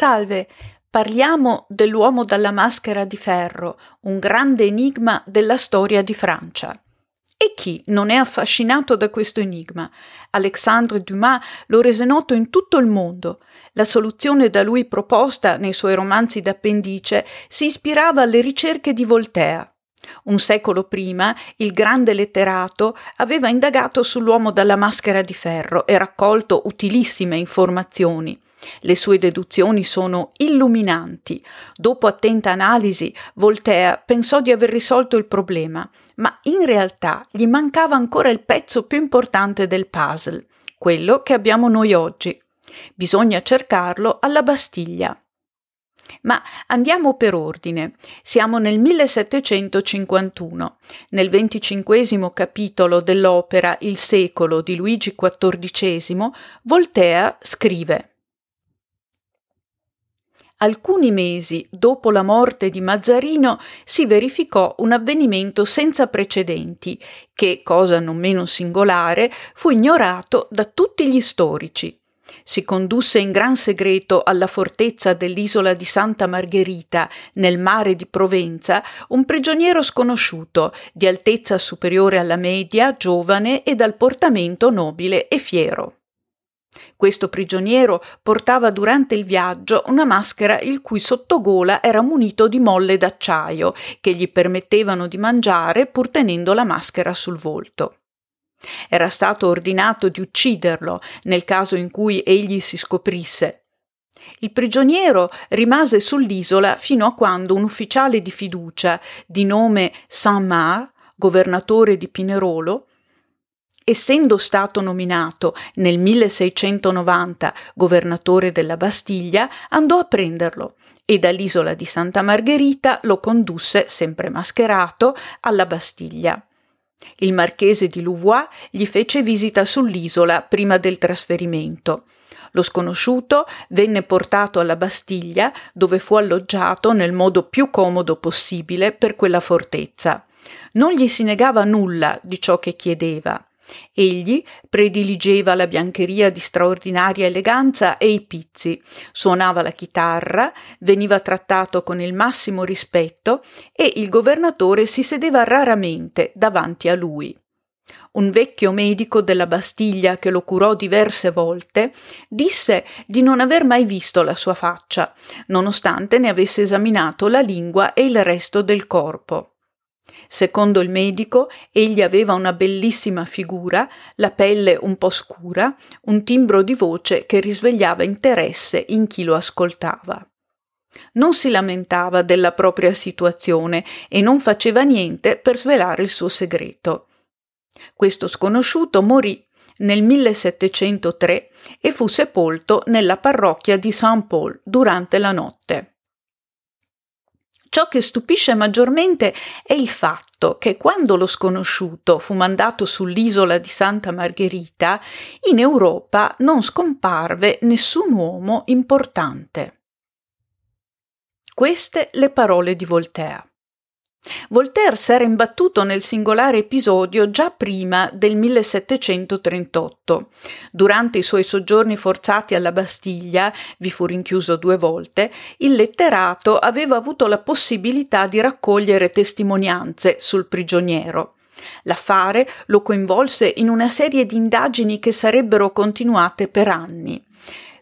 Salve, parliamo dell'uomo dalla maschera di ferro, un grande enigma della storia di Francia. E chi non è affascinato da questo enigma? Alexandre Dumas lo rese noto in tutto il mondo. La soluzione da lui proposta nei suoi romanzi d'appendice si ispirava alle ricerche di Voltaire. Un secolo prima, il grande letterato aveva indagato sull'uomo dalla maschera di ferro e raccolto utilissime informazioni. Le sue deduzioni sono illuminanti. Dopo attenta analisi, Voltaire pensò di aver risolto il problema, ma in realtà gli mancava ancora il pezzo più importante del puzzle, quello che abbiamo noi oggi. Bisogna cercarlo alla Bastiglia. Ma andiamo per ordine. Siamo nel 1751. Nel venticinquesimo capitolo dell'opera Il secolo di Luigi XIV, Voltaire scrive Alcuni mesi dopo la morte di Mazzarino si verificò un avvenimento senza precedenti che, cosa non meno singolare, fu ignorato da tutti gli storici. Si condusse in gran segreto alla fortezza dell'isola di Santa Margherita, nel mare di Provenza, un prigioniero sconosciuto, di altezza superiore alla media, giovane e dal portamento nobile e fiero. Questo prigioniero portava durante il viaggio una maschera il cui sottogola era munito di molle d'acciaio che gli permettevano di mangiare pur tenendo la maschera sul volto. Era stato ordinato di ucciderlo nel caso in cui egli si scoprisse. Il prigioniero rimase sull'isola fino a quando un ufficiale di fiducia di nome Saint-Marc, governatore di Pinerolo, essendo stato nominato nel 1690 governatore della Bastiglia, andò a prenderlo e dall'isola di Santa Margherita lo condusse, sempre mascherato, alla Bastiglia. Il marchese di Louvois gli fece visita sull'isola prima del trasferimento. Lo sconosciuto venne portato alla Bastiglia, dove fu alloggiato nel modo più comodo possibile per quella fortezza. Non gli si negava nulla di ciò che chiedeva. Egli prediligeva la biancheria di straordinaria eleganza e i pizzi, suonava la chitarra, veniva trattato con il massimo rispetto e il governatore si sedeva raramente davanti a lui. Un vecchio medico della Bastiglia che lo curò diverse volte disse di non aver mai visto la sua faccia, nonostante ne avesse esaminato la lingua e il resto del corpo. Secondo il medico, egli aveva una bellissima figura, la pelle un po' scura, un timbro di voce che risvegliava interesse in chi lo ascoltava. Non si lamentava della propria situazione e non faceva niente per svelare il suo segreto. Questo sconosciuto morì nel 1703 e fu sepolto nella parrocchia di Saint Paul durante la notte. Ciò che stupisce maggiormente è il fatto che quando lo sconosciuto fu mandato sull'isola di Santa Margherita, in Europa non scomparve nessun uomo importante. Queste le parole di Voltaire. Voltaire s'era imbattuto nel singolare episodio già prima del 1738. Durante i suoi soggiorni forzati alla Bastiglia, vi fu rinchiuso due volte, il letterato aveva avuto la possibilità di raccogliere testimonianze sul prigioniero. L'affare lo coinvolse in una serie di indagini che sarebbero continuate per anni.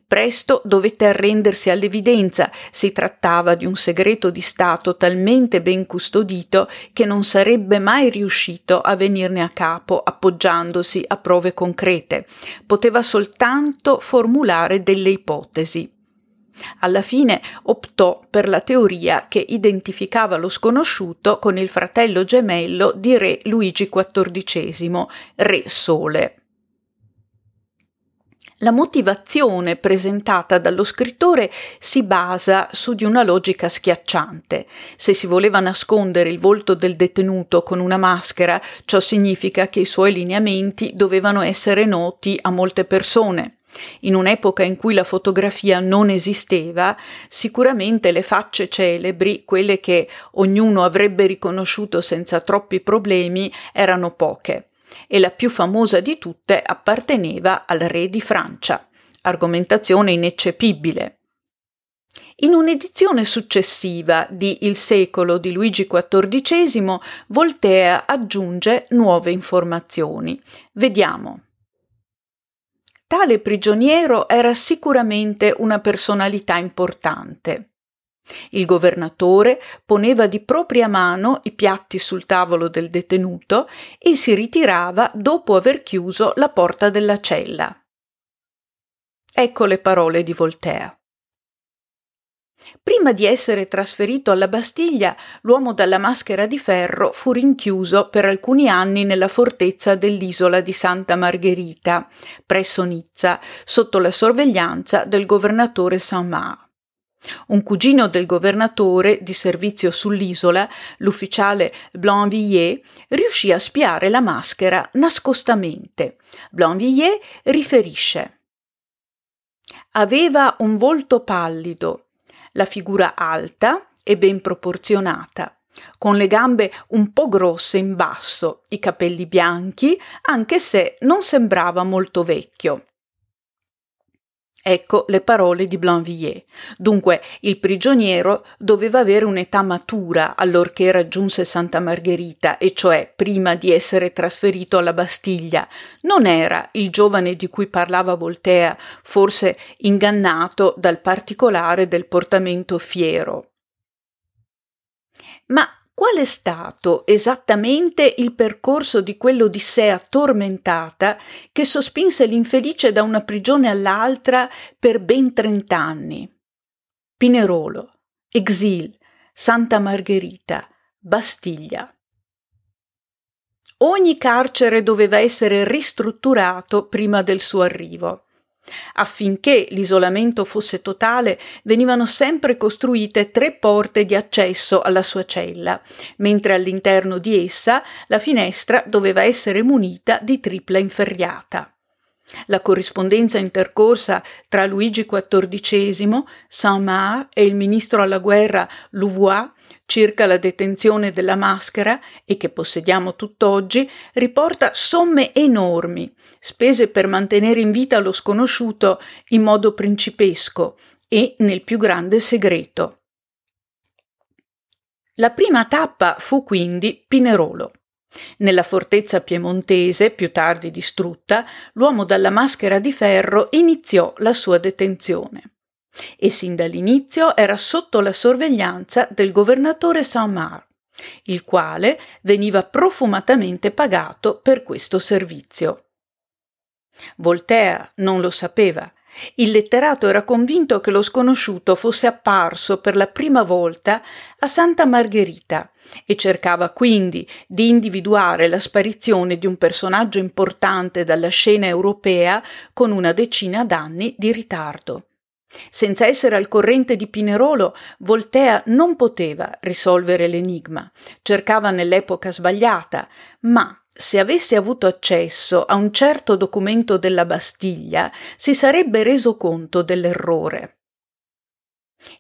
Presto dovette arrendersi all'evidenza, si trattava di un segreto di Stato talmente ben custodito che non sarebbe mai riuscito a venirne a capo appoggiandosi a prove concrete, poteva soltanto formulare delle ipotesi. Alla fine optò per la teoria che identificava lo sconosciuto con il fratello gemello di re Luigi XIV, re Sole. La motivazione presentata dallo scrittore si basa su di una logica schiacciante. Se si voleva nascondere il volto del detenuto con una maschera, ciò significa che i suoi lineamenti dovevano essere noti a molte persone. In un'epoca in cui la fotografia non esisteva, sicuramente le facce celebri, quelle che ognuno avrebbe riconosciuto senza troppi problemi, erano poche e la più famosa di tutte apparteneva al re di Francia. Argomentazione ineccepibile. In un'edizione successiva di Il secolo di Luigi XIV, Voltaire aggiunge nuove informazioni. Vediamo. Tale prigioniero era sicuramente una personalità importante. Il governatore poneva di propria mano i piatti sul tavolo del detenuto e si ritirava dopo aver chiuso la porta della cella. Ecco le parole di Voltaire. Prima di essere trasferito alla Bastiglia, l'uomo dalla maschera di ferro fu rinchiuso per alcuni anni nella fortezza dell'isola di Santa Margherita, presso Nizza, sotto la sorveglianza del governatore Saint-Marc. Un cugino del governatore di servizio sull'isola, l'ufficiale Blanvilliers, riuscì a spiare la maschera nascostamente. Blanvilliers riferisce. Aveva un volto pallido, la figura alta e ben proporzionata, con le gambe un po' grosse in basso, i capelli bianchi, anche se non sembrava molto vecchio. Ecco le parole di Blanvilliers. Dunque, il prigioniero doveva avere un'età matura allorché raggiunse Santa Margherita, e cioè prima di essere trasferito alla Bastiglia. Non era il giovane di cui parlava Voltaire, forse ingannato dal particolare del portamento fiero. Ma Qual è stato esattamente il percorso di quell'Odissea tormentata che sospinse l'infelice da una prigione all'altra per ben trent'anni? Pinerolo, Exil, Santa Margherita, Bastiglia. Ogni carcere doveva essere ristrutturato prima del suo arrivo. Affinché l'isolamento fosse totale, venivano sempre costruite tre porte di accesso alla sua cella, mentre all'interno di essa la finestra doveva essere munita di tripla inferriata. La corrispondenza intercorsa tra Luigi XIV, Saint-Marc e il ministro alla guerra Louvois circa la detenzione della maschera e che possediamo tutt'oggi riporta somme enormi, spese per mantenere in vita lo sconosciuto in modo principesco e nel più grande segreto. La prima tappa fu quindi Pinerolo. Nella fortezza piemontese, più tardi distrutta, l'uomo dalla maschera di ferro iniziò la sua detenzione e sin dall'inizio era sotto la sorveglianza del governatore Saint-Marc, il quale veniva profumatamente pagato per questo servizio. Voltaire non lo sapeva il letterato era convinto che lo sconosciuto fosse apparso per la prima volta a Santa Margherita e cercava quindi di individuare la sparizione di un personaggio importante dalla scena europea con una decina d'anni di ritardo. Senza essere al corrente di Pinerolo, Voltaire non poteva risolvere l'enigma. Cercava nell'epoca sbagliata, ma se avesse avuto accesso a un certo documento della Bastiglia, si sarebbe reso conto dell'errore.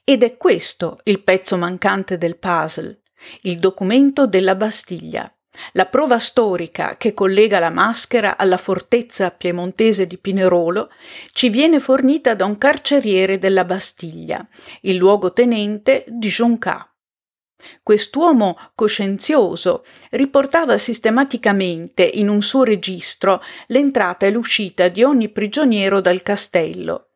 Ed è questo il pezzo mancante del puzzle, il documento della Bastiglia, la prova storica che collega la maschera alla fortezza piemontese di Pinerolo ci viene fornita da un carceriere della Bastiglia, il luogotenente di Joncat. Quest'uomo coscienzioso riportava sistematicamente in un suo registro l'entrata e l'uscita di ogni prigioniero dal castello.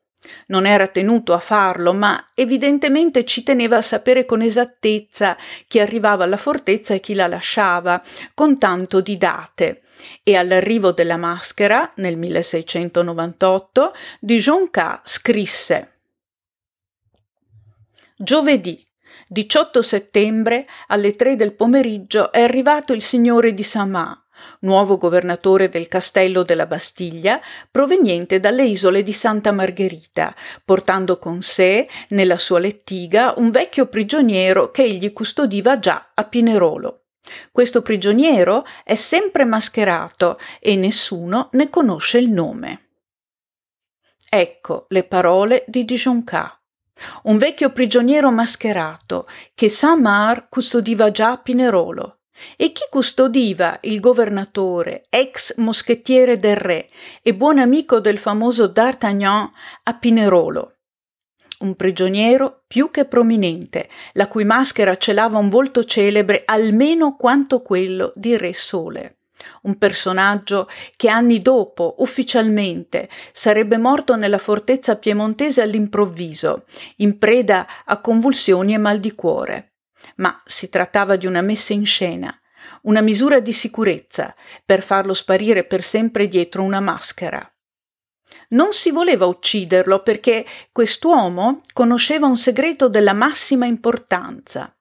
Non era tenuto a farlo, ma evidentemente ci teneva a sapere con esattezza chi arrivava alla fortezza e chi la lasciava, con tanto di date. E all'arrivo della maschera, nel 1698, di Joncat scrisse Giovedì 18 settembre alle 3 del pomeriggio è arrivato il signore di Saint-Mars, nuovo governatore del castello della Bastiglia, proveniente dalle isole di Santa Margherita, portando con sé nella sua lettiga un vecchio prigioniero che egli custodiva già a Pinerolo. Questo prigioniero è sempre mascherato e nessuno ne conosce il nome. Ecco le parole di Dijoncat un vecchio prigioniero mascherato che Saint-Marc custodiva già a Pinerolo. E chi custodiva il governatore, ex moschettiere del re e buon amico del famoso D'Artagnan a Pinerolo? un prigioniero più che prominente, la cui maschera celava un volto celebre almeno quanto quello di Re Sole. Un personaggio che anni dopo, ufficialmente, sarebbe morto nella fortezza piemontese all'improvviso, in preda a convulsioni e mal di cuore. Ma si trattava di una messa in scena, una misura di sicurezza per farlo sparire per sempre dietro una maschera. Non si voleva ucciderlo perché quest'uomo conosceva un segreto della massima importanza.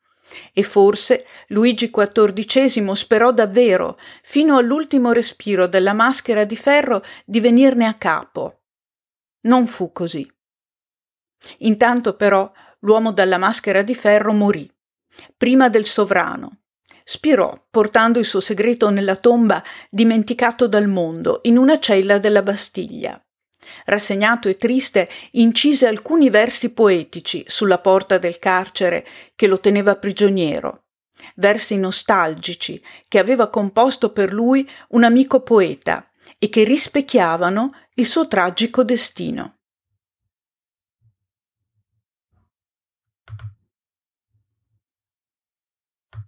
E forse Luigi XIV sperò davvero, fino all'ultimo respiro della maschera di ferro, di venirne a capo. Non fu così. Intanto però l'uomo dalla maschera di ferro morì, prima del sovrano, Spirò, portando il suo segreto nella tomba dimenticato dal mondo, in una cella della Bastiglia. Rassegnato e triste, incise alcuni versi poetici sulla porta del carcere che lo teneva prigioniero, versi nostalgici che aveva composto per lui un amico poeta e che rispecchiavano il suo tragico destino.